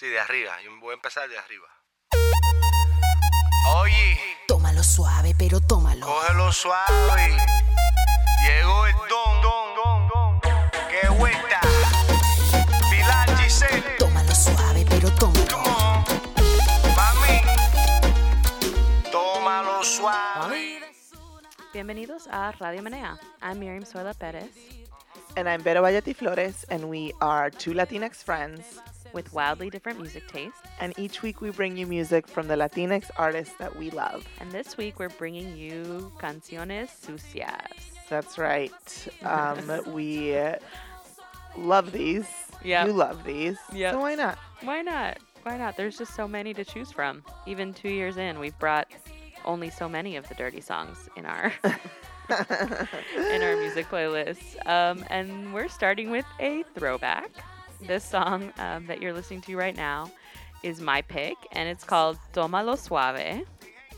Sí, de arriba. Yo voy a empezar de arriba. Oye, Tómalo suave, pero tómalo. cógelo suave. Llegó el don, don, don, don. ¡Qué vuelta! Pilar Giselle. Tómalo suave, pero tómalo. Come on. Mami. Tómalo suave. Bienvenidos a Radio Menea. I'm Miriam Soila Perez And I'm Vero Valleti Flores, and we are two Latinx friends. With wildly different music tastes. And each week we bring you music from the Latinx artists that we love. And this week we're bringing you Canciones Sucias. That's right. Um, we love these. Yep. You love these. Yeah. So why not? Why not? Why not? There's just so many to choose from. Even two years in, we've brought only so many of the dirty songs in our in our music playlist. Um, and we're starting with a throwback. This song um, that you're listening to right now is my pick, and it's called Tómalo Suave.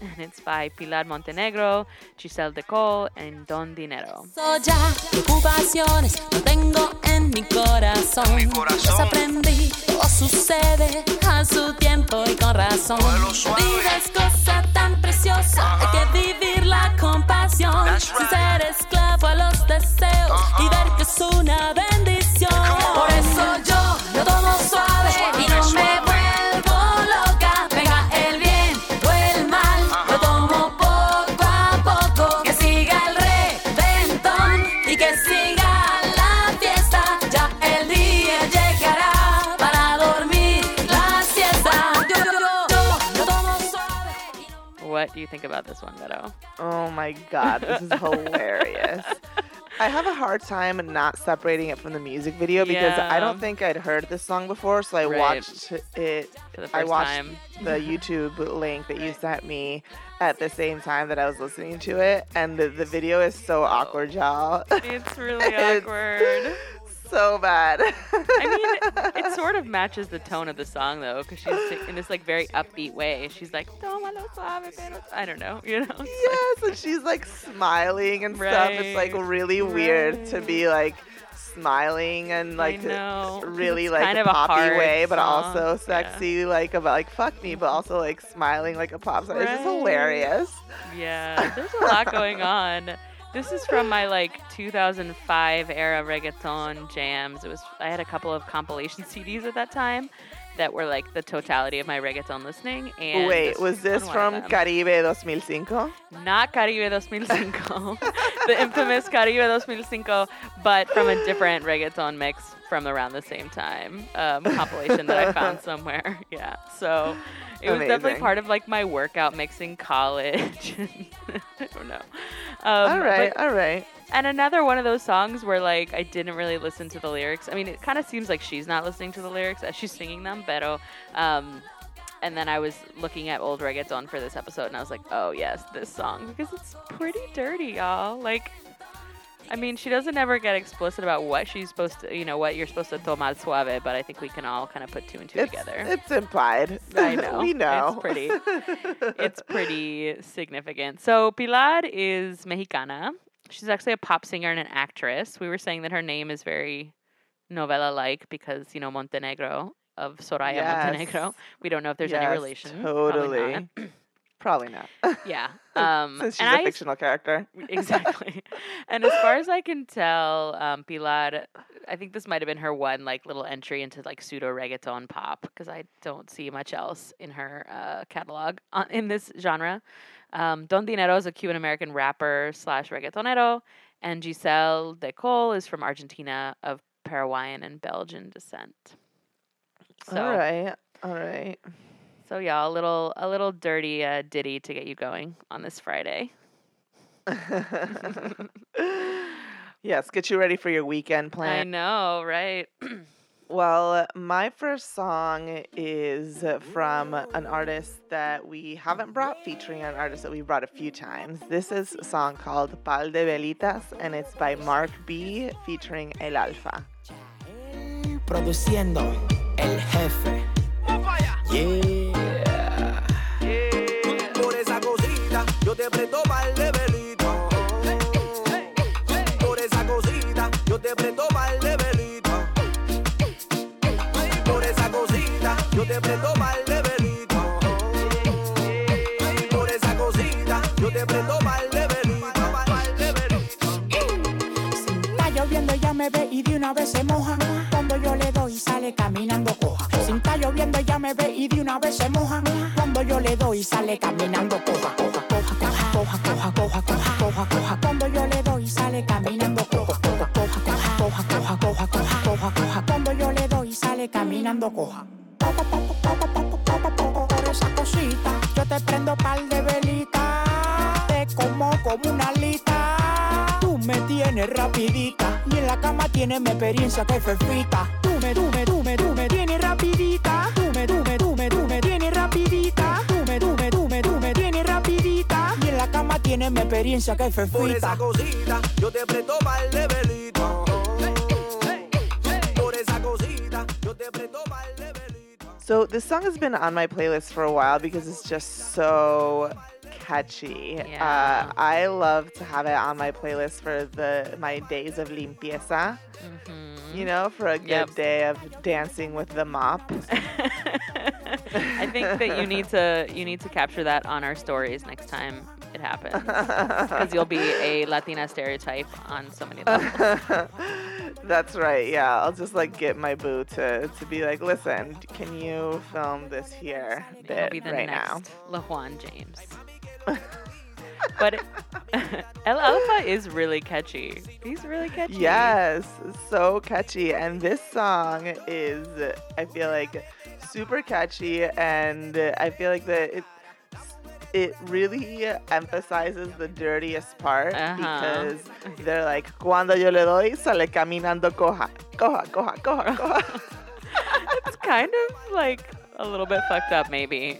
And it's by Pilar Montenegro, Gizelle D'Cole, and Don Dinero. So ya preocupaciones no tengo en mi corazón. mi corazón. Desaprendí, todo sucede a su tiempo y con razón. La vida es cosa tan preciosa, hay que vivirla con pasión. That's Sin ser esclavo a los deseos think about this one, Vero? Oh my God, this is hilarious. I have a hard time not separating it from the music video because I don't think I'd heard this song before, so I Right. watched it For the first I watched time. the YouTube link that you sent me at the same time that I was listening to it, and the, the video is so awkward, y'all. It's really awkward. So bad. I mean, it sort of matches the tone of the song though, because she's in this like very upbeat way. She's like, "Tómalo suave, pero-" I don't know, you know. Yes, and she's like smiling and stuff. It's like Right, really weird to be like smiling and like really like kind of a poppy way, but song, also yeah. sexy, like about like fuck me, but also like smiling like a pop star. It's just hilarious. Yeah, there's a lot going on. This is from my like 2005 era reggaeton jams. It was I had a couple of compilation CDs at that time that were like the totality of my reggaeton listening. And Wait, was this from. Caribe 2005? Not Caribe 2005, the infamous Caribe 2005, but from a different reggaeton mix from around the same time um, compilation that I found somewhere. Yeah, so it was definitely part of like my workout mix in college. I don't know. Um, all right, but- all right. and another one of those songs where like I didn't really listen to the lyrics. I mean, it kind of seems like she's not listening to the lyrics as she's singing them, pero um and then I was looking at old reggaeton for this episode and I was like, "Oh, yes, this song because it's pretty dirty, y'all." Like I mean, she doesn't ever get explicit about what she's supposed to, you know, what you're supposed to tomar suave, but I think we can all kind of put two and two It's, together. it's implied. I know. we know. It's pretty. it's pretty significant. So Pilar is Mexicana. She's actually a pop singer and an actress. We were saying that her name is very novela-like because you know Montenegro of Soraya Yes. Montenegro. We don't know if there's any Yes, relation. Probably Totally. Probably not. Yeah. Um, Since she's and a I fictional character. exactly. and as far as I can tell, um, Pilar, I think this might have been her one like little entry into like pseudo reggaeton pop because I don't see much else in her uh, catalog uh, in this genre. Um, Don Dinero is a Cuban American rapper slash reggaetonero, and Gizelle D'Cole is from Argentina of Paraguayan and Belgian descent. So, all right. All right. So yeah, a little a little dirty uh, ditty to get you going on this Friday. yes, get you ready for your weekend plan. I know, right? Well, my first song is from an artist that we haven't brought, featuring an artist that we brought a few times. This is a song called Pal de Velitas, and it's by Mark B, featuring El Alfa. produciendo el jefe. Por esa cosita, yo te presto mal de velita. Por esa cosita, yo te presto mal de velita. Por esa cosita, yo te presto mal de velita. Por esa cosita, yo te presto mal de velita. Mal. Si está lloviendo, ya me ve y de una vez se moja. Cuando yo le doy, sale caminando lloviendo ella me ve y de una vez se moja. Cuando yo le doy sale caminando coja. Coja, coja, coja, coja, coja, coja, coja. Cuando yo le doy sale caminando. Coja, coja, coja, coja, coja, coja, coja, coja, coja. Cuando yo le doy sale caminando coja. Me tienes rapidita. Y en la cama tienes mi experiencia que fefita. Tú me, tú me, tú me, tú me tienes rapidita. Tú me, tú me, tú me, tú me tienes rapidita. Tú me, tú me, tú me, tú me tienes rapidita. Y en la cama tienes mi experiencia que Por fefita. esa cosita, yo te presto par de velita. Por esa cosita, yo te presto par de velita. So this song has been on my playlist for a while because it's just so catchy. Yeah. Uh, I love to have it on my playlist for the my days of limpieza. You know, for a good Yep. day of dancing with the mop. I think that you need to you need to capture that on our stories next time it happens because you'll be a Latina stereotype on so many levels. That's right. Yeah, I'll just like get my boo to to be like, listen, can you film this here bit be the right now? next Lejuan James. but El Alfa is really catchy. He's really catchy. Yes, so catchy. And this song is, I feel like, super catchy. And I feel like that it, it really emphasizes the dirtiest part Uh-huh. because they're like, cuando yo le doy, sale caminando coja, coja, coja, coja, coja. It's kind of like a little bit fucked up, maybe.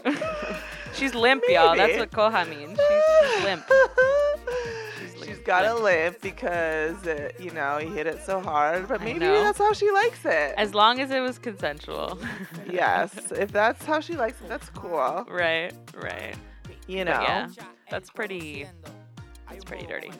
She's limp, y'all. That's what coja means. She's, she's limp. She's got a limp. because, uh, you know, he hit it so hard. But maybe that's how she likes it. As long as it was consensual. yes, if that's how she likes it, that's cool. right, right. You But know. yeah, that's pretty. That's pretty dirty.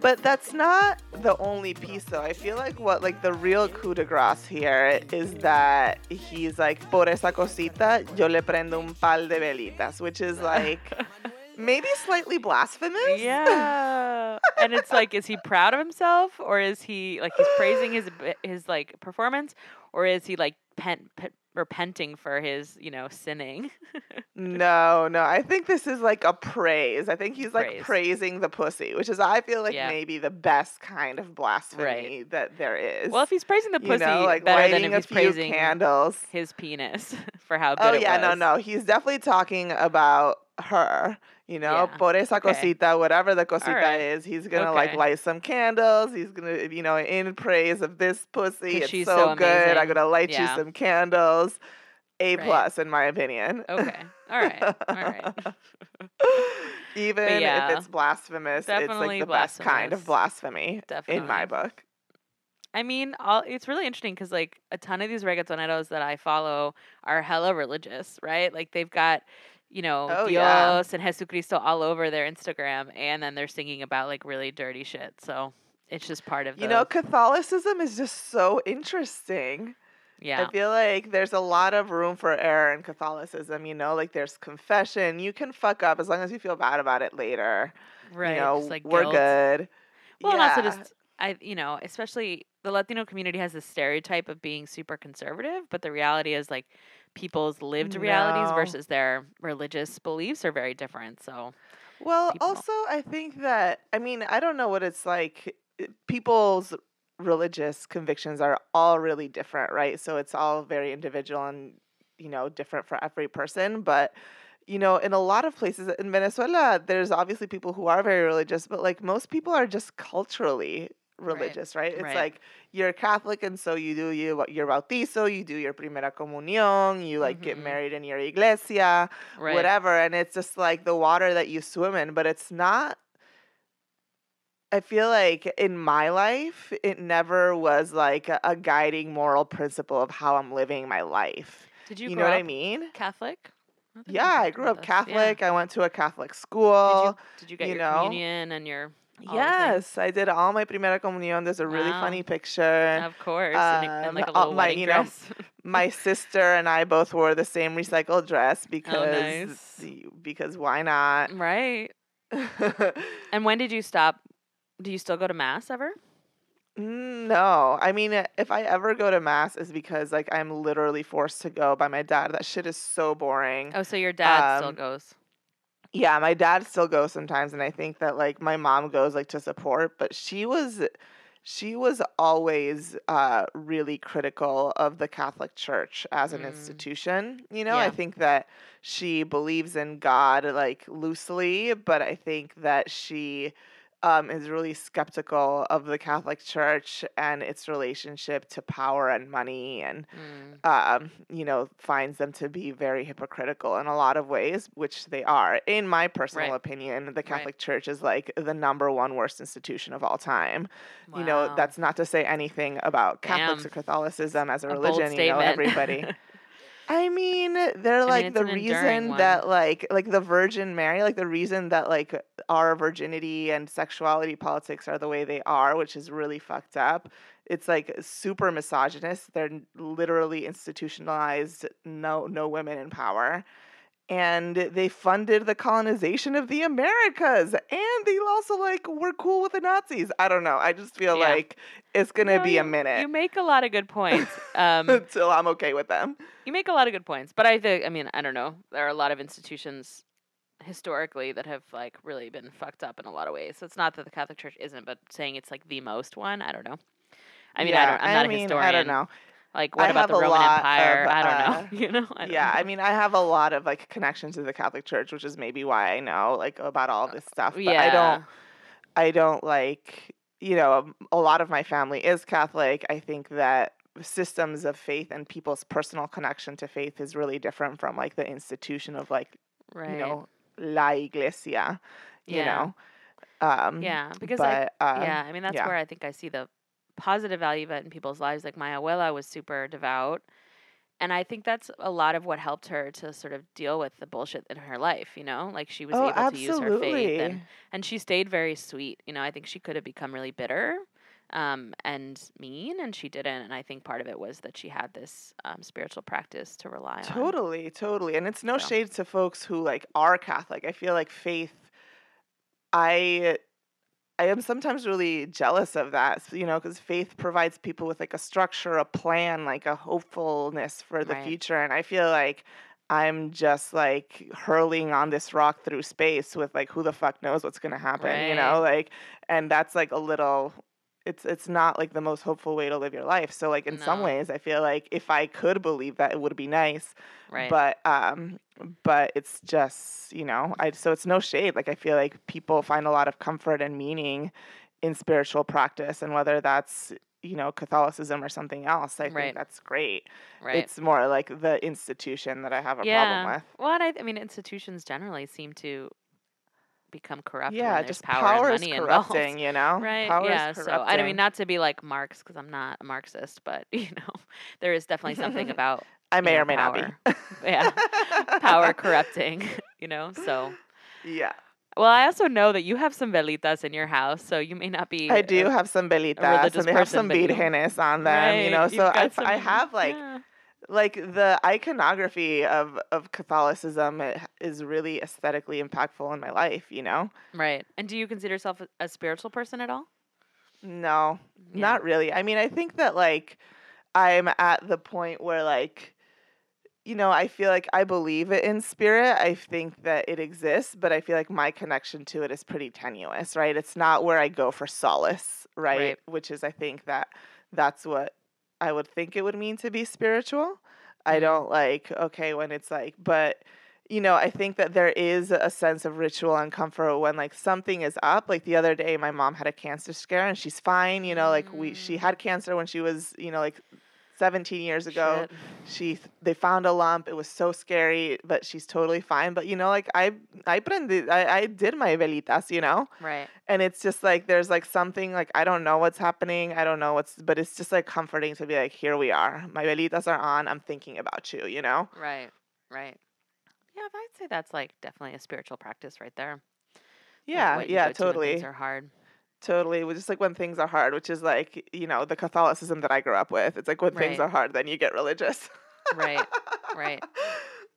But that's not the only piece, though. I feel like what, like, the real coup de grace here is that he's like, por esa cosita, yo le prendo un pal de velitas, which is like maybe slightly blasphemous. Yeah. and it's like, is he proud of himself, or is he like he's praising his his like performance, or is he like pen, pen, repenting for his you know sinning? No, no. I think this is like a praise. I think he's like Praise. praising the pussy, which is, I feel like, Yeah. maybe the best kind of blasphemy that there is. well, if he's praising the you pussy, know, like better than if a he's few praising candles. his penis for how oh, good Oh yeah, no, no. He's definitely talking about her. You know, Yeah. por esa Okay. cosita, whatever the cosita right. is, he's gonna like light some candles. He's gonna, you know, in praise of this pussy. It's she's so, so good. I'm gonna light you some candles. A Right. plus, in my opinion. Okay. All right. All right. Even yeah. if it's blasphemous, it's like the best kind of blasphemy Definitely. in my book. I mean, all, it's really interesting because like a ton of these reggaetoneros that I follow are hella religious, right? Like they've got, you know, Oh, Dios yeah. and Jesucristo all over their Instagram, and then they're singing about like really dirty shit. So it's just part of the, You know, Catholicism is just so interesting. yeah, I feel like there's a lot of room for error in Catholicism, you know, like there's confession. You can fuck up as long as you feel bad about it later. right. You know, like we're guilt. good. Well, yeah. and also just I, you know, especially the Latino community has this stereotype of being super conservative, but the reality is like people's lived realities No. versus their religious beliefs are very different. So Well, people- also, I think that, I mean, I don't know what it's like. uh, People's religious convictions are all really different, right? So it's all very individual and, you know, different for every person. But, you know, in a lot of places in Venezuela, there's obviously people who are very religious, but like most people are just culturally religious, right? It's right. like you're Catholic and so you do you your bautizo, you do your primera comunión, you like get Mhm. married in your iglesia, right. whatever and it's just like the water that you swim in but it's not i feel like in my life it never was like a, a guiding moral principle of how i'm living my life Did you, you, know what i mean Catholic? Think yeah i grew up this. Yeah. catholic i went to a catholic school. Did you, did you get you your know? communion and your all the things? yes i did all my primera comunión there's a really Wow. funny picture Of course, and, and um, like a uh, little my- you know, my sister and i both wore the same recycled dress because Oh, nice. the- because why not right. And when did you stop? Do you still go to mass ever? Mm, No, I mean, uh, if I ever go to mass, is because like I'm literally forced to go by my dad. That shit is so boring. Oh, so your dad still Um, goes. Yeah, my dad still goes sometimes, and I think that like my mom goes like to support, but she was, she was always uh, really critical of the Catholic Church as an Mm. institution. You know, I think that she believes in God like loosely, but I think that she um, is really skeptical of the Catholic Church and its relationship to power and money and Mm. um, you know, finds them to be very hypocritical in a lot of ways, which they are. In my personal Right. opinion, the Catholic Church is like the number one worst institution of all time. You know, that's not to say anything about Catholics Damn. or Catholicism as a, A religion. You know, everybody. I mean, they're like it's the reason that like like the Virgin Mary, like the reason that like our virginity and sexuality politics are the way they are, which is really fucked up. It's like super misogynist. They're literally institutionalized no no women in power. And they funded the colonization of the Americas. And they also like were cool with the Nazis. I don't know. I just feel Yeah. like it's gonna No, be you, a minute You make a lot of good points. Um, until I'm okay with them. you make a lot of good points, but I think I mean I don't know. There are a lot of institutions historically that have like really been fucked up in a lot of ways. So it's not that the Catholic Church isn't, but saying it's like the most one, I don't know. I mean, I don't. I'm not a mean, historian. I don't know. Like, what I about the Roman Empire? of, I don't uh, know. You know? I yeah, know. I mean, I have a lot of like connections to the Catholic Church, which is maybe why I know like about all this stuff. But yeah. I don't, I don't like, you know, um, a lot of my family is Catholic. I think that systems of faith and people's personal connection to faith is really different from like the institution of like, Right. you know, la iglesia, you Yeah. know. Um, yeah, because I but, uh, yeah, I mean that's yeah. where I think I see the positive value of it in people's lives. Like my abuela was super devout, and I think that's a lot of what helped her to sort of deal with the bullshit in her life. You know, like she was Oh, able to use her faith, and and she stayed very sweet. You know, I think she could have become really bitter. Um, and mean, and she didn't. And I think part of it was that she had this um, spiritual practice to rely on. Totally, totally. And it's no So. shade to folks who like are Catholic. I feel like faith I I am sometimes really jealous of that, you know, because faith provides people with like a structure, a plan, like a hopefulness for the Right. future. And I feel like I'm just like hurling on this rock through space with like who the fuck knows what's gonna happen, you know? Like and that's like a little it's it's not like the most hopeful way to live your life. So like in some ways I feel like if I could believe that it would be nice. Right. But um but it's just, you know, I so it's no shade. Like I feel like people find a lot of comfort and meaning in spiritual practice and whether that's you know Catholicism or something else, I Right. think that's great. right. It's more like the institution that I have a yeah. problem with. Well, I, I mean, institutions generally seem to become corrupt. Yeah, just power, power, and is money involved. corrupting, you know? Right. Power yeah. So I corrupting. mean, not to be like Marx because I'm not a Marxist, but you know, there is definitely something about I may know, or may not power. be. yeah, power corrupting. You know. So Yeah. well, I also know that you have some velitas in your house, so you may not be. I do a- have some velitas and they have some but you- virgenes on them, you Right, know. you've So I, I have like yeah. Like the iconography of of Catholicism it is really aesthetically impactful in my life, you know. Right. And do you consider yourself a, a spiritual person at all? No, Yeah. not really. I mean, I think that like I'm at the point where like you know, I feel like I believe it in spirit. I think that it exists, but I feel like my connection to it is pretty tenuous, right? It's not where I go for solace, right? Right. Which is I think that that's what I would think it would mean to be spiritual. I Mhm. don't like okay when it's like but you know, I think that there is a sense of ritual and comfort when like something is up. Like the other day my mom had a cancer scare and she's fine, you know, like we she had cancer when she was, you know, like 17 years ago. Shit. She they found a lump. It was so scary, but she's totally fine. But you know, like I I prendí, I, I did my velitas, you know? Right. And it's just like there's like something like I don't know what's happening. I don't know what's but it's just like comforting to be like, here we are. My velitas are on. I'm thinking about you, you know? Right. Right. Yeah, I'd say that's like definitely a spiritual practice right there. Yeah, you yeah, to totally. Things are hard. Totally. Well, Just like when things are hard, which is like, you know, the Catholicism that I grew up with. It's like when things are hard, then you get religious. Right. Right.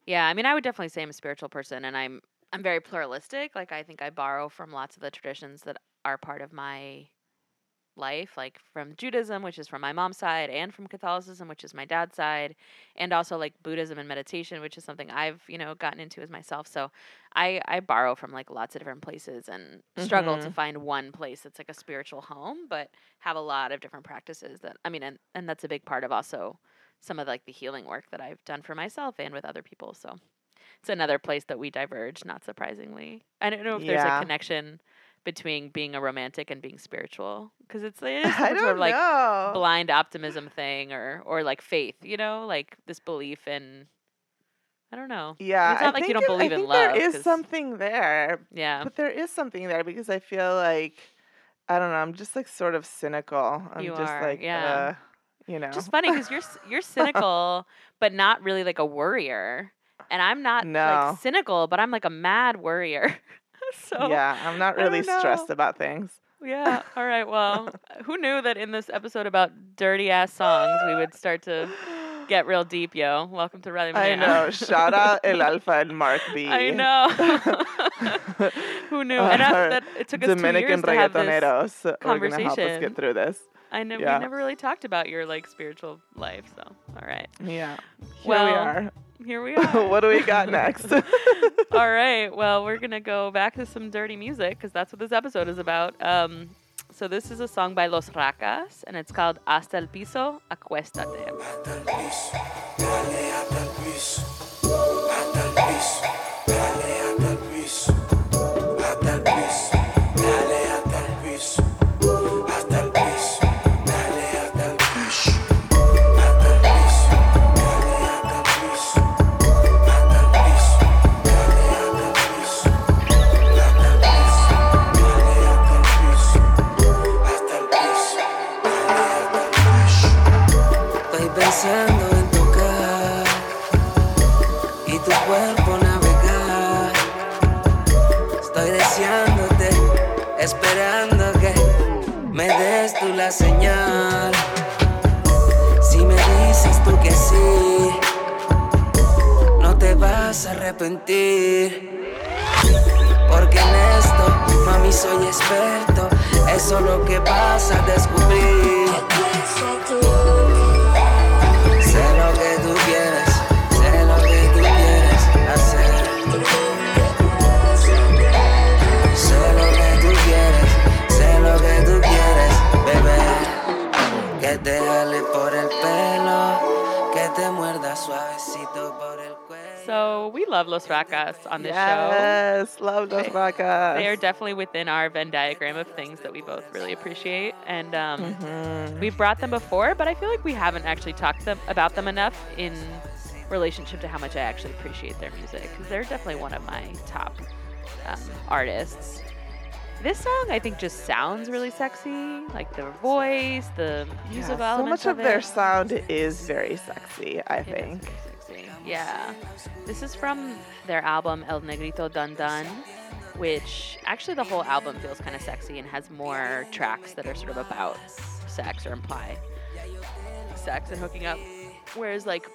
Yeah, I mean, I would definitely say I'm a spiritual person, and I'm I'm very pluralistic. Like, I think I borrow from lots of the traditions that are part of my life, like from Judaism, which is from my mom's side, and from Catholicism, which is my dad's side, and also like Buddhism and meditation, which is something I've you know gotten into as myself. So I I borrow from like lots of different places and struggle to Mhm. find one place that's like a spiritual home, but have a lot of different practices that I mean, and and that's a big part of also some of like the healing work that I've done for myself and with other people. So it's another place that we diverge, not surprisingly. I don't know if there's a connection between being a romantic and being spiritual because it's it is sort of like know. blind optimism thing or or like faith, you know, like this belief in I don't know. yeah, it's not I like you don't it- believe in love. There is 'cause- something there, yeah. but there is something there because I feel like I don't know. I'm just like sort of cynical. I'm You just are, like, yeah. uh, you know, Just funny because you're you're cynical, but not really like a worrier, and I'm not No. like cynical, but I'm like a mad worrier. so yeah, I'm not really stressed about things. yeah. All right. Well, who knew that in this episode about dirty ass songs we would start to get real deep, yo? Welcome to Radio I know. Shout out El Alfa and Mark B. I know. Who knew? And Our I, uh, that it took us two years to have this. gonna help us get through this. I never, yeah. we never really talked about your like spiritual life. So, all right, Yeah. Here Well, we are. Here we are. what do we got next? all right. Well, we're gonna go back to some dirty music because that's what this episode is about. Um, so this is a song by Los Rakas, and it's called "Hasta el piso, acuéstate." Hasta el piso, dale hasta el piso, hasta el piso, within our Venn diagram of things that we both really appreciate, and um, Mhm. we've brought them before, but I feel like we haven't actually talked them about them enough in relationship to how much I actually appreciate their music because they're definitely one of my top um, artists. This song I think just sounds really sexy, like their voice, the Yeah, musical so much of their sound is very sexy, I It think. sexy. Yeah. This is from their album El Negrito Dun Dun, which actually the whole album feels kind of sexy and has more tracks that are sort of about sex or imply sex and hooking up. Whereas like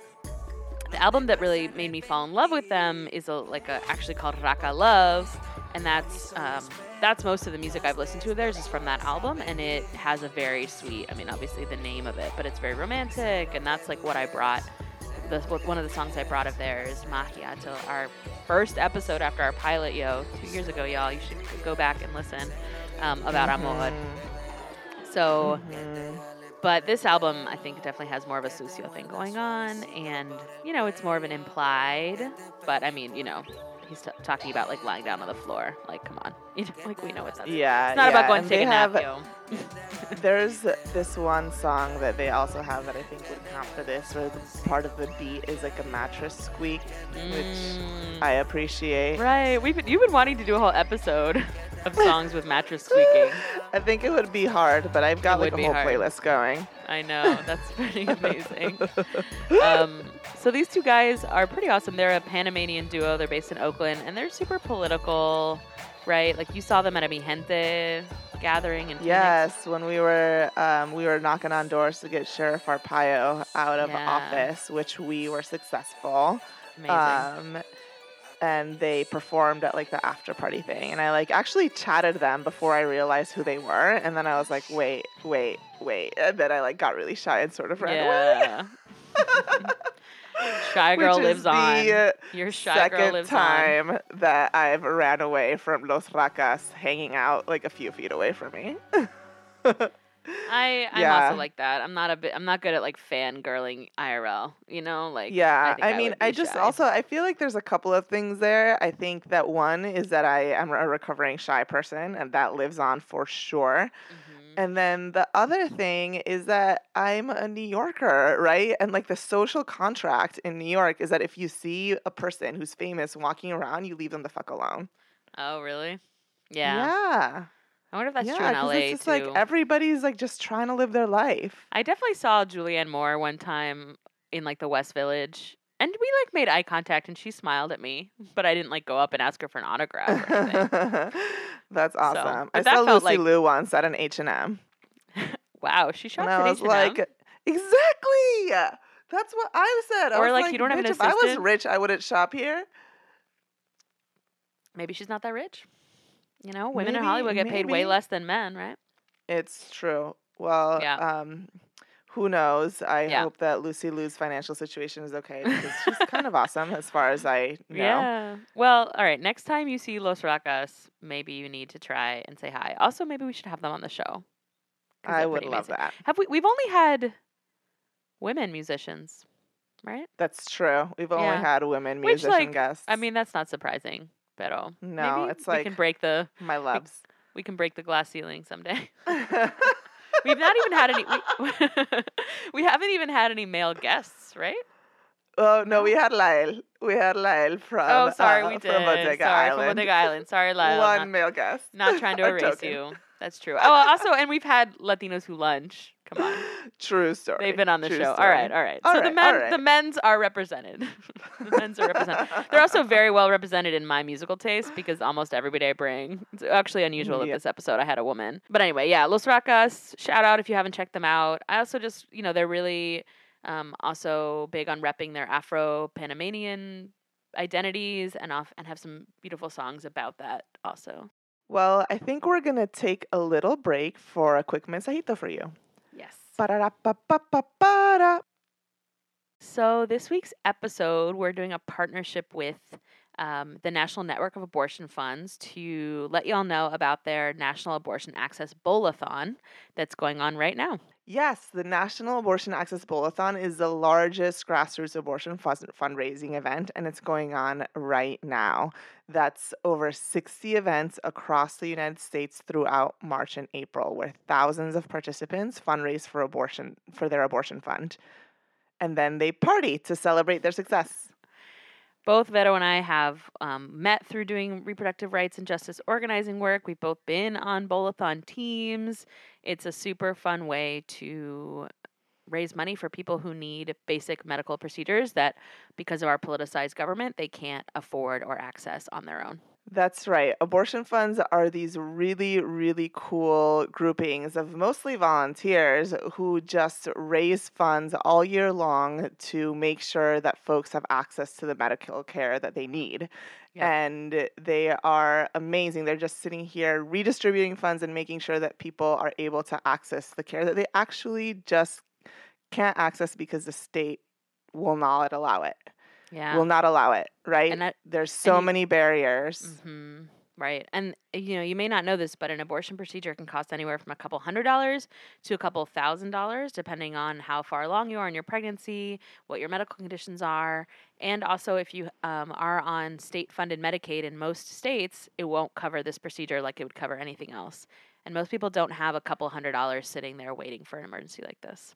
the album that really made me fall in love with them is a, like a, actually called Raka Love, and that's um, that's most of the music I've listened to of theirs is from that album, and it has a very sweet. I mean, obviously the name of it, but it's very romantic, and that's like what I brought. The, one of the songs I brought of theirs, Magia, to our first episode after our pilot, yo, two years ago, y'all. You should go back and listen um, about Amor. So, Mhm. but this album, I think, definitely has more of a sucio thing going on, and you know, it's more of an implied. But I mean, you know, he's t- talking about like lying down on the floor. Like, come on, you know, like we know what that's. Yeah, It's not yeah, about going and to take a have- yo. There's this one song that they also have that I think would count for this, where the part of the beat is like a mattress squeak, which Mm. I appreciate. Right, we've been, you've been wanting to do a whole episode of songs with mattress squeaking. I think it would be hard, but I've got It like a whole hard. playlist going. I know that's pretty amazing. um, so these two guys are pretty awesome. They're a Panamanian duo. They're based in Oakland, and they're super political, right? Like you saw them at a Mijente gathering in Phoenix. Yes, when we were um, we were knocking on doors to get Sheriff Arpaio out of Yeah. office, which we were successful. Amazing. Um, and they performed at like the after party thing and I like actually chatted them before I realized who they were and then I was like wait wait wait and then I like got really shy and sort of ran away. Shy girl Which lives on. the, Your shy Second girl lives on. time that I've ran away from Los Rakas hanging out like a few feet away from me. I I'm Yeah. also like that. I'm not a bit. I'm not good at like fangirling IRL. You know, like Yeah, think I, mean, I just shy. also I feel like there's a couple of things there. I think that one is that I am a recovering shy person, and that lives on for sure. Mhm. And then the other thing is that I'm a New Yorker, right? And like the social contract in New York is that if you see a person who's famous walking around, you leave them the fuck alone. Oh really? Yeah. Yeah. I wonder if that's yeah, true in LA it's just too. like everybody's like just trying to live their life. I definitely saw Julianne Moore one time in like the West Village. And we like made eye contact and she smiled at me, but I didn't like go up and ask her for an autograph or anything. That's awesome. I that saw Lucy like- Liu once at an H and M. wow, she shops And at I was H&M? like, exactly. That's what I said. I Or, was like, you don't have an "Bitch, If I was rich, I wouldn't shop here. maybe she's not that rich. You know, women in Hollywood get paid way less than men, right? It's true. Well, Yeah. um, who knows? I Yeah. hope that Lucy Liu's financial situation is okay because she's kind of awesome as far as I know. Yeah. Well, all right. Next time you see Los Rakas, maybe you need to try and say hi. Also, maybe we should have them on the show. I would love amazing. that. Have we? We've only had women musicians, right? That's true. We've only Yeah. had women Which, musician like, guests. I mean, that's not surprising. Pero No, it's we like- can break the my loves. we can break the glass ceiling someday. We've not even had any. We, we haven't even had any male guests, right? oh no, we had Lyle. We had Lyle from. oh, sorry, uh, we did. From Bodega sorry, Island. from Bodega Island. Sorry, Lyle. One not- male guest. Not trying to erase you. That's true. Oh, also, and we've had Latinos who lunch. Come on, True story. they've been on the True show. All story. right, all right. All so the men, all right. the men's are represented. the men's are represented. They're also very well represented in my musical taste because almost everybody I bring. It's actually unusual that Yeah. this episode I had a woman. But anyway, yeah, Los Rakas. Shout out if you haven't checked them out. I also just, you know, they're really um, also big on repping their Afro Panamanian identities and off and have some beautiful songs about that also. Well, I think we're gonna take a little break for a quick mensajito for you. Yes. So, this week's episode, we're doing a partnership with um, the National Network of Abortion Funds to let you all know about their National Abortion Access Bowl-a-thon that's going on right now. Yes, the National Abortion Access Bowl-a-thon is the largest grassroots abortion fundraising event, and it's going on right now. That's over 60 events across the United States throughout March and April, where thousands of participants fundraise for abortion for their abortion fund, and then they party to celebrate their success. Both Vero and I have um, met through doing reproductive rights and justice organizing work. We've both been on Bowl-a-thon teams. It's a super fun way to raise money for people who need basic medical procedures that, because of our politicized government, they can't afford or access on their own. That's right. Abortion funds are these really, really cool groupings of mostly volunteers who just raise funds all year long to make sure that folks have access to the medical care that they need. Yep. And they are amazing. They're just sitting here redistributing funds and making sure that people are able to access the care that they actually just can't access because the state will not allow it. Yeah. Will not allow it, right? And that- There's so you- many barriers. hmm Right. And, you know, you may not know this, but an abortion procedure can cost anywhere from a couple hundred dollars to a couple thousand dollars, depending on how far along you are in your pregnancy, what your medical conditions are. And also, if you um, are on state funded Medicaid in most states, it won't cover this procedure like it would cover anything else. And most people don't have a couple hundred dollars sitting there waiting for an emergency like this.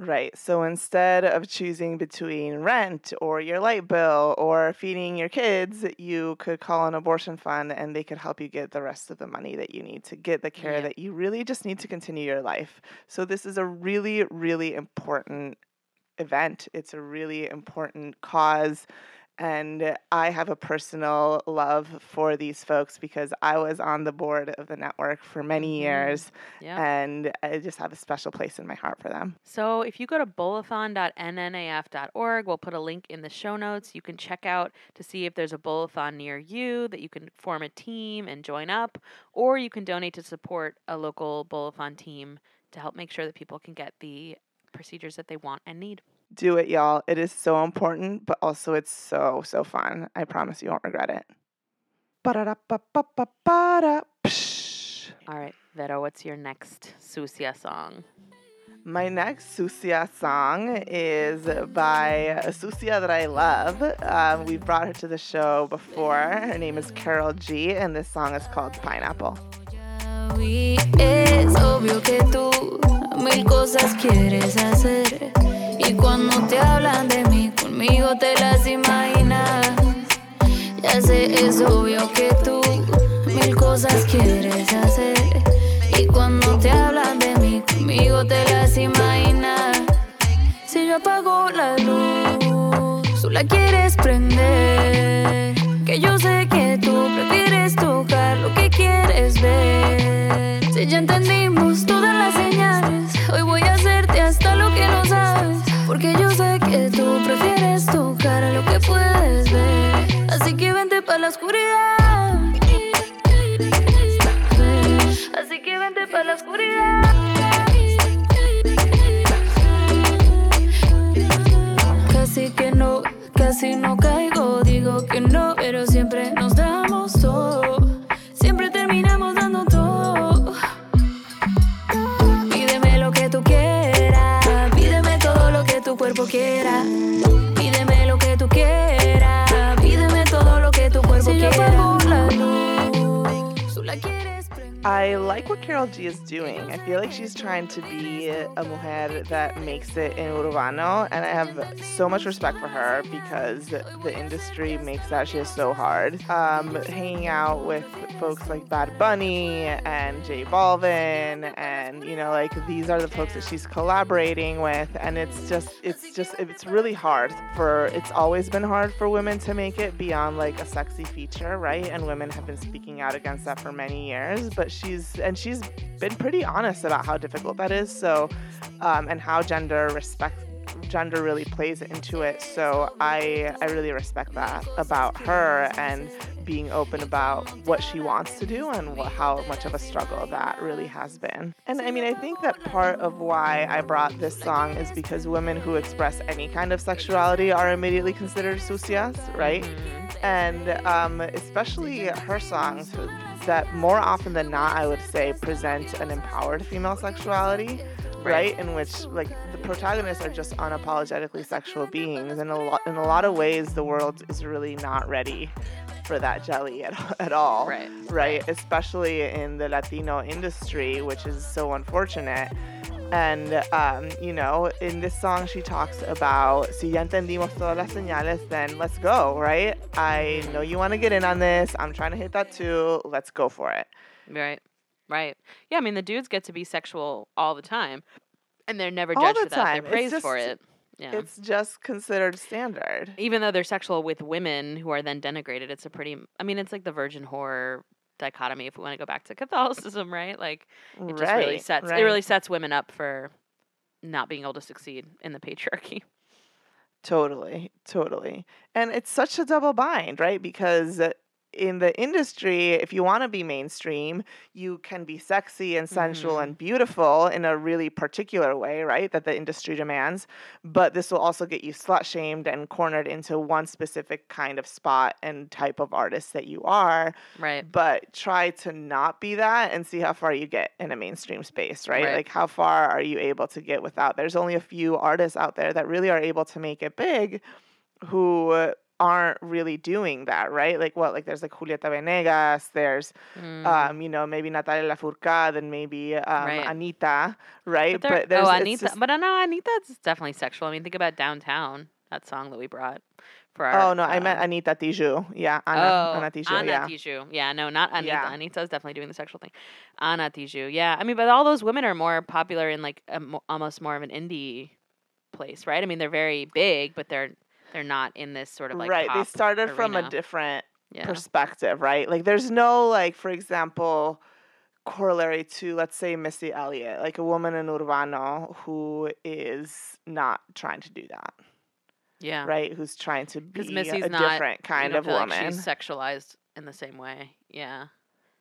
Right. So instead of choosing between rent or your light bill or feeding your kids, you could call an abortion fund and they could help you get the rest of the money that you need to get the care Yeah. that you really just need to continue your life. So this is a really, really important event. It's a really important cause. And I have a personal love for these folks because I was on the board of the network for many mm-hmm. years Yeah. and I just have a special place in my heart for them. So if you go to bowl-a-thon.nnaf.org, we'll put a link in the show notes. You can check out to see if there's a bowl-a-thon near you that you can form a team and join up, or you can donate to support a local bowl-a-thon team to help make sure that people can get the procedures that they want and need. Do it, y'all. It is so important, but also it's so, so fun. I promise you won't regret it. All right, Vero, what's your next sucia song? My next sucia song is by a sucia that I love. Um, we've brought her to the show before. Her name is Karol G, and this song is called Pineapple. vi, es obvio que tú mil cosas quieres hacer. Cuando te hablan de mí, conmigo te las imaginas. Ya sé, es obvio que tú mil cosas quieres hacer. Y cuando te hablan de mí, conmigo te las imaginas. Si yo apago la luz, tú la quieres prender. Que yo sé que tú prefieres tocar lo que quieres ver. Si ya entendimos puedes ver. Así que vente para la oscuridad. Así que vente para la oscuridad. Casi que no, casi no caigo, digo que no, pero siempre nos damos todo. Siempre terminamos dando todo. Pídeme lo que tú quieras, pídeme todo lo que tu cuerpo quiera. I like what Karol G is doing. I feel like she's trying to be a mujer that makes it in Urbano, and I have so much respect for her because the industry makes that shit so hard. Um, hanging out with folks like Bad Bunny and J Balvin, and you know, like these are the folks that she's collaborating with, and it's just, it's just, it's really hard for. It's always been hard for women to make it beyond like a sexy feature, right? And women have been speaking out against that for many years, but she's and she's been pretty honest about how difficult that is. So, um, and how gender respect gender really plays into it. So I I really respect that about her and being open about what she wants to do and what, how much of a struggle that really has been. And I mean, I think that part of why I brought this song is because women who express any kind of sexuality are immediately considered sucias, right? And um, especially her songs that more often than not, I would say, present an empowered female sexuality, right? In which like the protagonists are just unapologetically sexual beings, and a lot in a lot of ways, the world is really not ready for that jelly at, at all, Right. Right, especially in the Latino industry, which is so unfortunate. And, um, you know, in this song, she talks about, si ya entendimos todas las señales, then let's go, right? I know you want to get in on this. I'm trying to hit that too. Let's go for it. Right. Right. Yeah, I mean the dudes get to be sexual all the time. And they're never judged the for that. They're time. It's praised for it. Yeah. It's just considered standard. Even though they're sexual with women who are then denigrated, it's a pretty I mean, it's like the virgin whore dichotomy if we want to go back to Catholicism, right? Like it just really sets right. it really sets women up for not being able to succeed in the patriarchy. Totally, totally. And it's such a double bind, right? Because in the industry, if you want to be mainstream, you can be sexy and sensual Mhm. and beautiful in a really particular way, right? That the industry demands. But this will also get you slut shamed and cornered into one specific kind of spot and type of artist that you are. Right. But try to not be that and see how far you get in a mainstream space, right? Right. Like, how far are you able to get without? There's only a few artists out there that really are able to make it big who aren't really doing that, right? Like, what? Like, there's like Julieta Venegas, there's, Mm. um, you know, maybe Natalia Lafourcade and maybe um, Right. Anita, right? But, there, there's oh, Anitta. just- But uh, no, Anitta's definitely sexual. I mean, think about Downtown, that song that we brought for our. oh, no, I meant uh, Anita Tijoux. Yeah, Ana, oh, Ana Tijoux, Ana yeah. Tijoux. Yeah, no, not Anitta. Yeah. Anitta's definitely doing the sexual thing. Ana Tijoux. Yeah, I mean, but all those women are more popular in like a, almost more of an indie place, right? I mean, they're very big, but they're They're not in this sort of like right. They started from a different yeah. perspective, right? Like there's no like, for example, corollary to let's say Missy Elliott, like a woman in Urbano who is not trying to do that, yeah. right? Who's trying to be Missy's a not different kind of woman. Like she's sexualized in the same way. Yeah.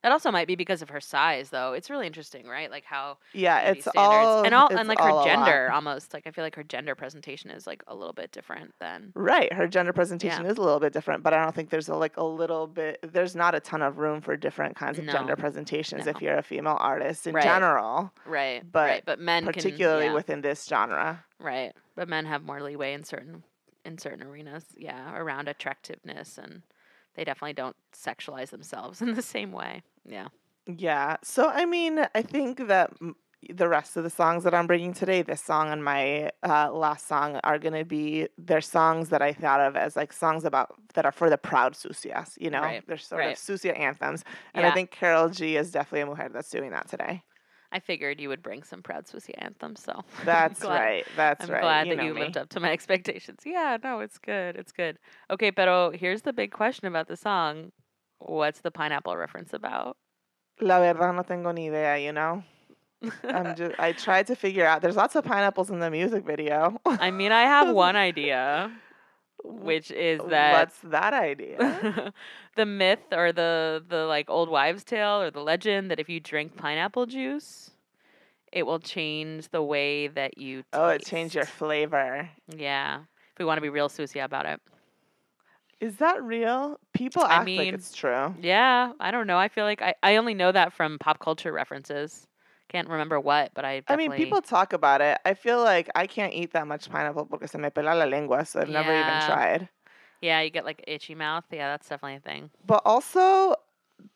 That also might be because of her size, though. It's really interesting, right? Like how yeah, it's all and all and like her gender almost. Like I feel like her gender presentation is like a little bit different than Right, her gender presentation is a little bit different, but I don't think there's a, like a little bit. There's not a ton of room for different kinds of gender presentations no. if you're a female artist in Right. general, right, But right. But men can- particularly yeah, within this genre. right. But men have more leeway in certain in certain arenas. Yeah, around attractiveness, and they definitely don't sexualize themselves in the same way. Yeah. Yeah. So I mean, I think that m- the rest of the songs that I'm bringing today, this song and my uh, last song, are gonna be they're songs that I thought of as like songs about that are for the proud sucias. You know, Right, they're sort right. of Sucia anthems, and I think Karol G is definitely a mujer that's doing that today. I figured you would bring some Proud Sucia anthem, so I'm That's glad- right. That's I'm right. glad you that you me. lived up to my expectations. Yeah, no, it's good. It's good. Okay, pero oh, here's the big question about the song. What's the pineapple reference about? La verdad no tengo ni idea. You know. I'm just. I tried to figure out. There's lots of pineapples in the music video. I mean, I have one idea, which is that What's that idea? the myth or the the like old wives' tale or the legend that if you drink pineapple juice, it will change the way that you. Taste. oh, it changed your flavor. Yeah, if we want to be real Sucia about it. Is that real? People I act like mean, it's true. Yeah, I don't know. I feel like I, I only know that from pop culture references. Can't remember what, but I I mean, people talk about it. I feel like I can't eat that much pineapple porque se me pela la lengua, so I've never even tried. Yeah, you get like itchy mouth. Yeah, that's definitely a thing. But also,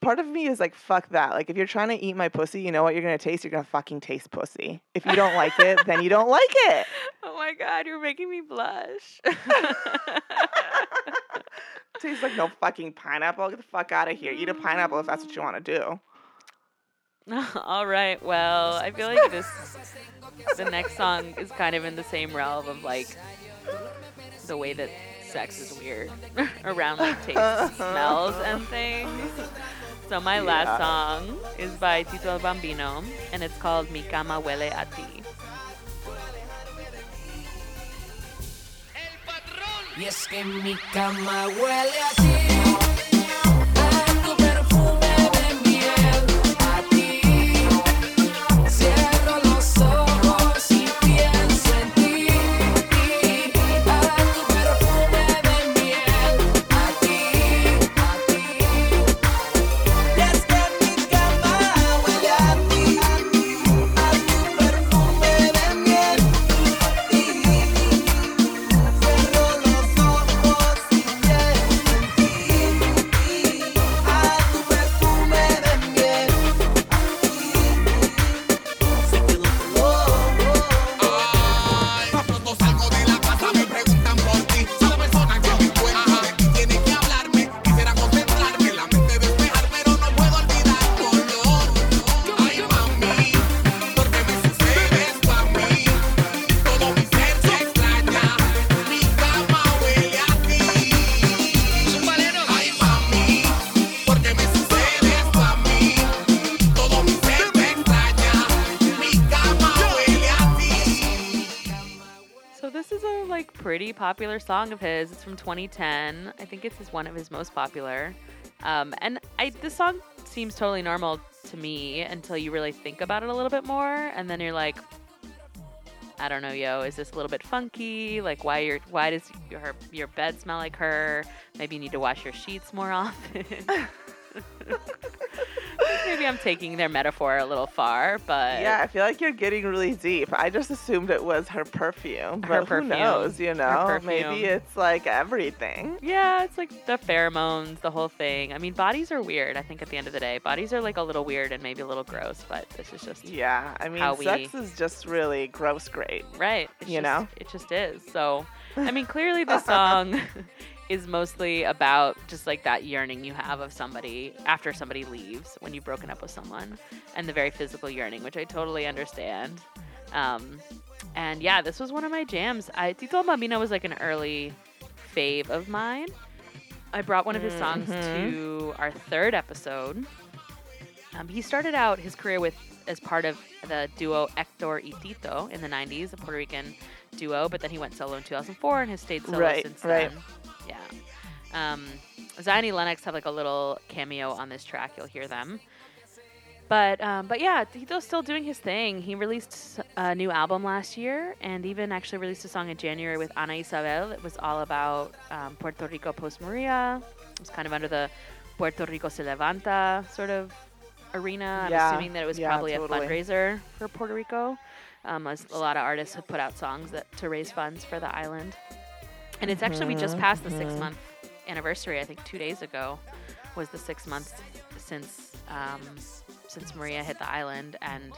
part of me is like, fuck that. Like, if you're trying to eat my pussy, you know what you're gonna taste? You're gonna fucking taste pussy. If you don't like it, then you don't like it. Oh my god, you're making me blush. Tastes like no fucking pineapple. Get the fuck out of here. Eat a pineapple if that's what you mm. want to do. All right. Well, I feel like this the next song is kind of in the same realm of like the way that sex is weird around like taste, uh-huh. smells, and things. So my last song is by Tito el Bambino, and it's called Mi cama huele a ti. Y es que mi cama huele a ti, popular song of his. It's from 2010. I think it's his, one of his most popular. Um, and I this song seems totally normal to me until you really think about it a little bit more, and then you're like, I don't know, yo, is this a little bit funky? Like, why your why does your your bed smell like her? Maybe you need to wash your sheets more often. Maybe I'm taking their metaphor a little far, but Yeah, I feel like you're getting really deep. I just assumed it was her perfume, but Her who perfume. knows? You know, maybe it's like everything. Yeah, it's like the pheromones, the whole thing. I mean, bodies are weird. I think at the end of the day, bodies are like a little weird and maybe a little gross, but this is just Yeah, I mean, How we- sex is just really gross, great. right. It's You just- know? it just is. So, I mean, clearly the song is mostly about just like that yearning you have of somebody after somebody leaves when you've broken up with someone, and the very physical yearning, which I totally understand. Um, and yeah, this was one of my jams. I Tito Bambino was like an early fave of mine. I brought one of his songs Mhm. to our third episode. Um, he started out his career with as part of the duo Hector y Tito in the 90s, a Puerto Rican duo, but then he went solo in 2004 and has stayed solo Right, since right. then. Yeah. Um, Zion and Lennox have like a little cameo on this track. You'll hear them. But um, but yeah, Tito's still doing his thing. He released a new album last year, and even actually released a song in January with Ana Isabelle. It was all about um, Puerto Rico post Maria. It was kind of under the Puerto Rico se levanta sort of arena. I'm assuming that it was yeah, probably totally. a fundraiser for Puerto Rico. Um, as a lot of artists have put out songs that to raise funds for the island. And it's actually we just Mhm, passed the six month anniversary. I think two days ago was the six months since um, since Maria hit the island, and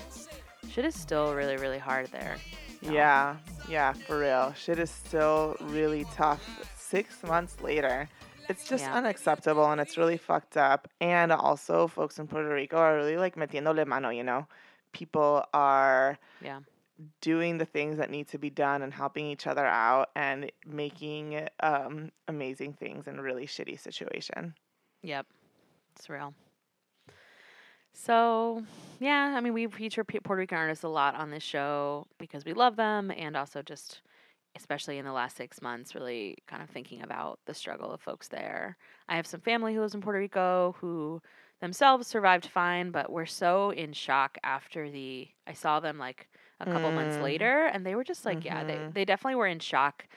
shit is still really really hard there. Yeah, yeah, for real. Shit is still really tough. Six months later, it's just Yeah. unacceptable and it's really fucked up. And also, folks in Puerto Rico are really like metiéndole mano, you know? People are Yeah. Doing the things that need to be done and helping each other out and making um, amazing things in a really shitty situation. Yep, it's real. So, yeah, I mean, we feature Puerto Rican artists a lot on this show because we love them, and also just, especially in the last six months, really kind of thinking about the struggle of folks there. I have some family who lives in Puerto Rico who themselves survived fine, but were so in shock after the. I saw them like a couple months Mm. later, and they were just like, yeah, they Mhm. they definitely were in shock.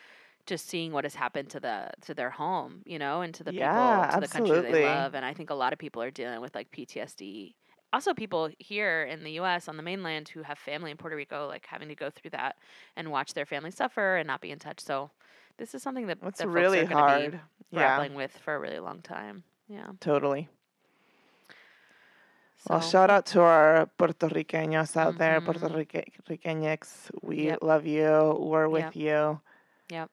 Just seeing what has happened to the to their home, you know, and to the Yeah, people, to the country they love, and I think a lot of people are dealing with like PTSD. Also, people here in the U.S. on the mainland who have family in Puerto Rico, like having to go through that and watch their family suffer and not be in touch. So, this is something that It's that really folks are hard. be Yeah, grappling with for a really long time. Yeah. totally. Well, shout out to our Puerto Ricanos out there, mm-hmm. Puerto. Ricanex. We Yep. love you. We're with Yep. you. Yep.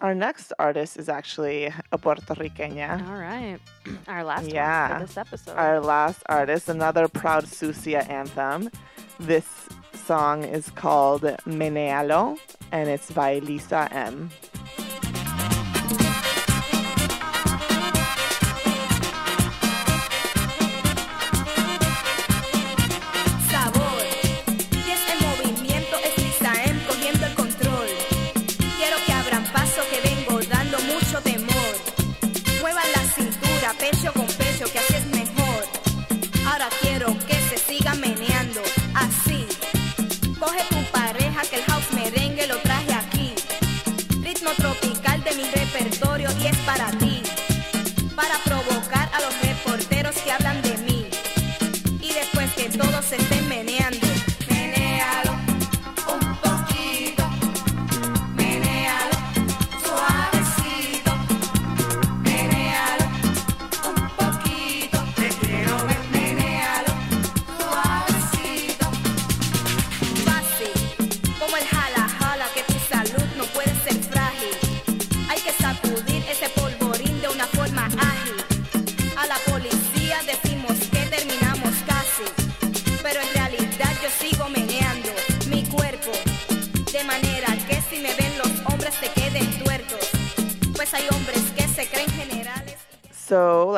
Our next artist is actually a Puerto Riqueña. all right, our last Yeah. for this episode. Our last artist, another proud Sucia anthem. This song is called Menealo, and it's by Lisa M.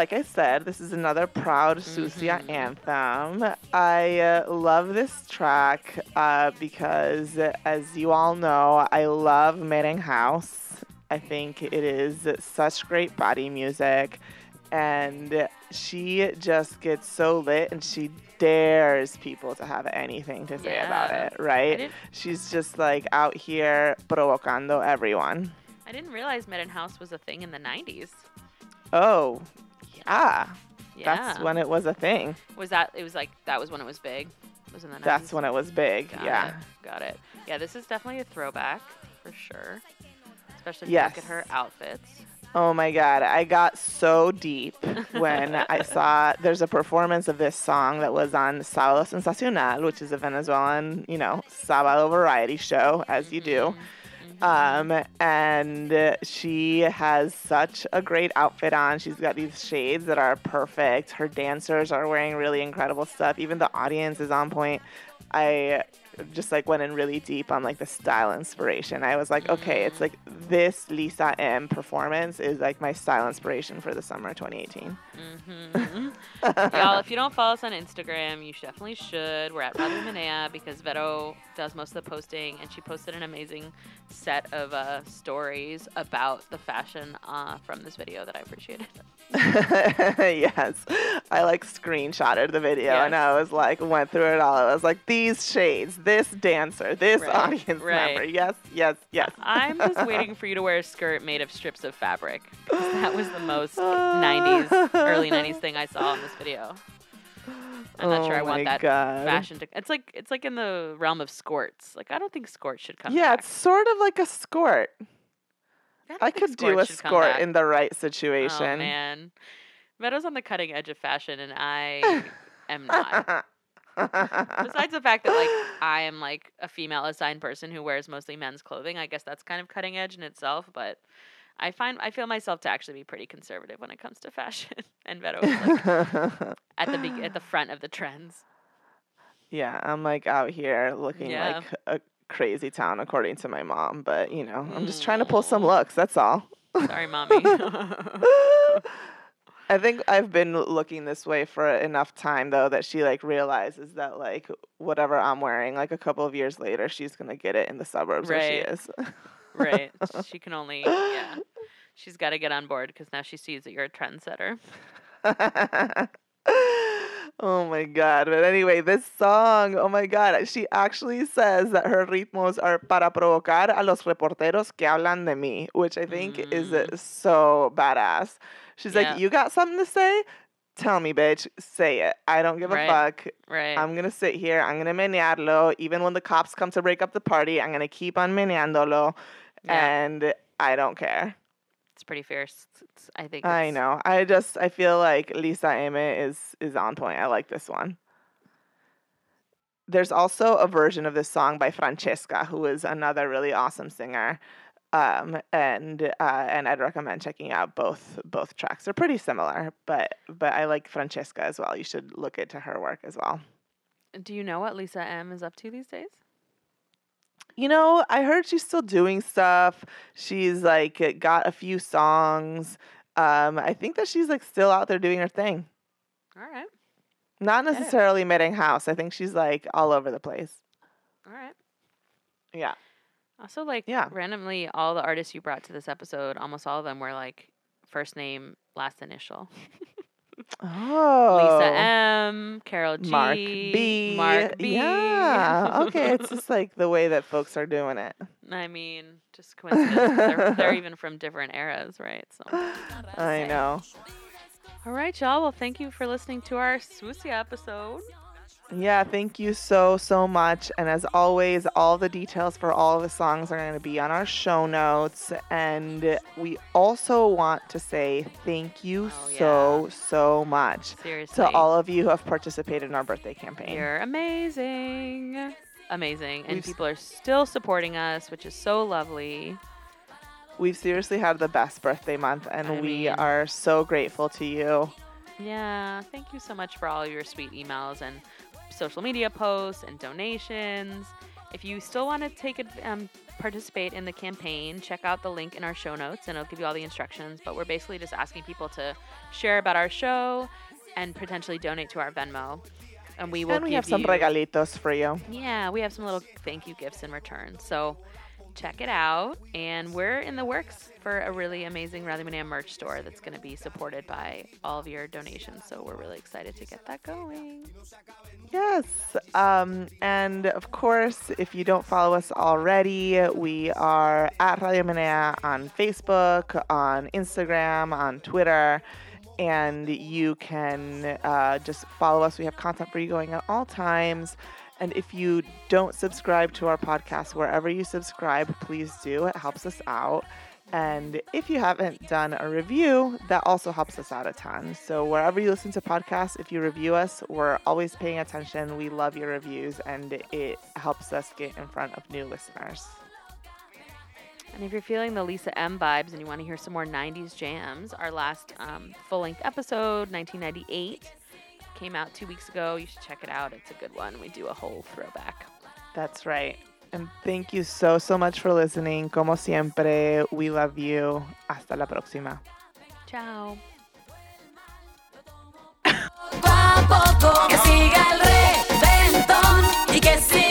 like I said, this is another proud Sucia anthem. I uh, love this track uh, because, as you all know, I love Merengue House. I think it is such great body music. And she just gets so lit and she dares people to have anything to say about it, right? She's just like out here provocando everyone. I didn't realize Med House was a thing in the 90s. Oh, Ah, yeah. Yeah. That's when it was a thing. was that it was like that was when it was big. Was in the 90s. That's when it was big. Got yeah. it. Got it. Yeah, this is definitely a throwback for sure. Especially if Yes. you look at her outfits. Oh my God. I got so deep when I saw there's a performance of this song that was on Sábado Sensacional, which is a Venezuelan, you know, Sábado variety show, as you do. Mm-hmm. Um, and she has such a great outfit on. She's got these shades that are perfect. Her dancers are wearing really incredible stuff. Even the audience is on point. I just like went in really deep on like the style inspiration. I was like, okay, it's like this Lisa M performance is like my style inspiration for the summer 2018. Mm-hmm. Y'all, if you don't follow us on Instagram, you definitely should. We're at Radio Manea because Vero does most of the posting, and she posted an amazing set of uh, stories about the fashion uh, from this video that I appreciated. yes, I like screenshotted the video and I was like went through it all. I was like these shades, this dancer, this Right, audience member. Yes, yes, yes. I'm just waiting for you to wear a skirt made of strips of fabric. that was the most 90s, early 90s thing I saw in this video. I'm not sure Oh I want that God. fashion to. It's like it's like in the realm of skirts. Like I don't think skirts should come. yeah, back. it's sort of like a skirt. don't I could do a skirts should come skirt in the right situation. Oh situation. man, Meadows on the cutting edge of fashion, and I am not. Besides the fact that like I am like a female assigned person who wears mostly men's clothing, I guess that's kind of cutting edge in itself. But I find I feel myself to actually be pretty conservative when it comes to fashion, and Meadows like at the be- at the front of the trends. yeah, I'm like out here looking Yeah. like a crazy town according to my mom, but you know, I'm just trying to Mm. pull some looks, that's all. Sorry, mommy. I think I've been looking this way for enough time though that she like realizes that like whatever I'm wearing, like a couple of years later, she's gonna get it in the suburbs where she is. right? She can only yeah. She's got to get on board because now she sees that you're a trendsetter. oh my god. But anyway, this song, oh my god, she actually says that her ritmos are para provocar a los reporteros que hablan de mí, which I think is uh, so badass. She's Yeah. like, You got something to say? Tell me, bitch. Say it. I don't give Right. a fuck. Right. I'm gonna sit here. I'm gonna menearlo. Even when the cops come to break up the party, I'm gonna keep on meneándolo. Yeah. And I don't care. It's pretty fierce. It's- I think. I know. I just I feel like Lisa M is is on point. I like this one. There's also a version of this song by Francesca, who is another really awesome singer. Um, and uh, and I'd recommend checking out both both tracks. They're pretty similar, but but I like Francesca as well. You should look into her work as well. Do you know what Lisa M is up to these days? You know, I heard she's still doing stuff. She's like got a few songs. Um, I think that she's like still out there doing her thing. All right. Not necessarily meeting house. I think she's like all over the place. All right. Yeah. Also, like Yeah. randomly, all the artists you brought to this episode, almost all of them were like first name, last initial. Oh. Lisa M, Karol G, Mark B. Mark B. Yeah. Okay. It's just like the way that folks are doing it. I mean, just coincidence. they're, they're even from different eras, right? So, I know. all right, y'all. Well, thank you for listening to our Sucia episode. Yeah, thank you so, so much. And as always, all the details for all the songs are going to be on our show notes. And we also want to say thank you Oh, so, so much Seriously. to all of you who have participated in our birthday campaign. You're amazing. Amazing. And We've people are still supporting us, which is so lovely. We've seriously had the best birthday month, and I we mean- are so grateful to you. Yeah, thank you so much for all your sweet emails and social media posts and donations. If you still want to take um, participate in the campaign, check out the link in our show notes, and it'll give you all the instructions. But we're basically just asking people to share about our show and potentially donate to our Venmo, and we will. And we give have some you, regalitos for you. Yeah, we have some little thank you gifts in return. So check it out. And we're in the works for a really amazing Radio Manea merch store that's going to be supported by all of your donations. So we're really excited to get that going. Yes. Um, and of course, if you don't follow us already, we are at Radio Manea on Facebook, on Instagram, on Twitter. And you can uh, just follow us. We have content for you going at all times. And if you don't subscribe to our podcast, wherever you subscribe, please do. It helps us out. And if you haven't done a review, that also helps us out a ton. So wherever you listen to podcasts, if you review us, we're always paying attention. We love your reviews, and it helps us get in front of new listeners. And if you're feeling the Lisa M vibes and you want to hear some more 90s jams, our last um, full length episode, 1998, came out two weeks ago. You should check it out. It's a good one. We do a whole throwback. That's right. And thank you so, so much for listening. Como siempre, we love you. Hasta la próxima. Ciao. poco a poco que siga el reventón y que siga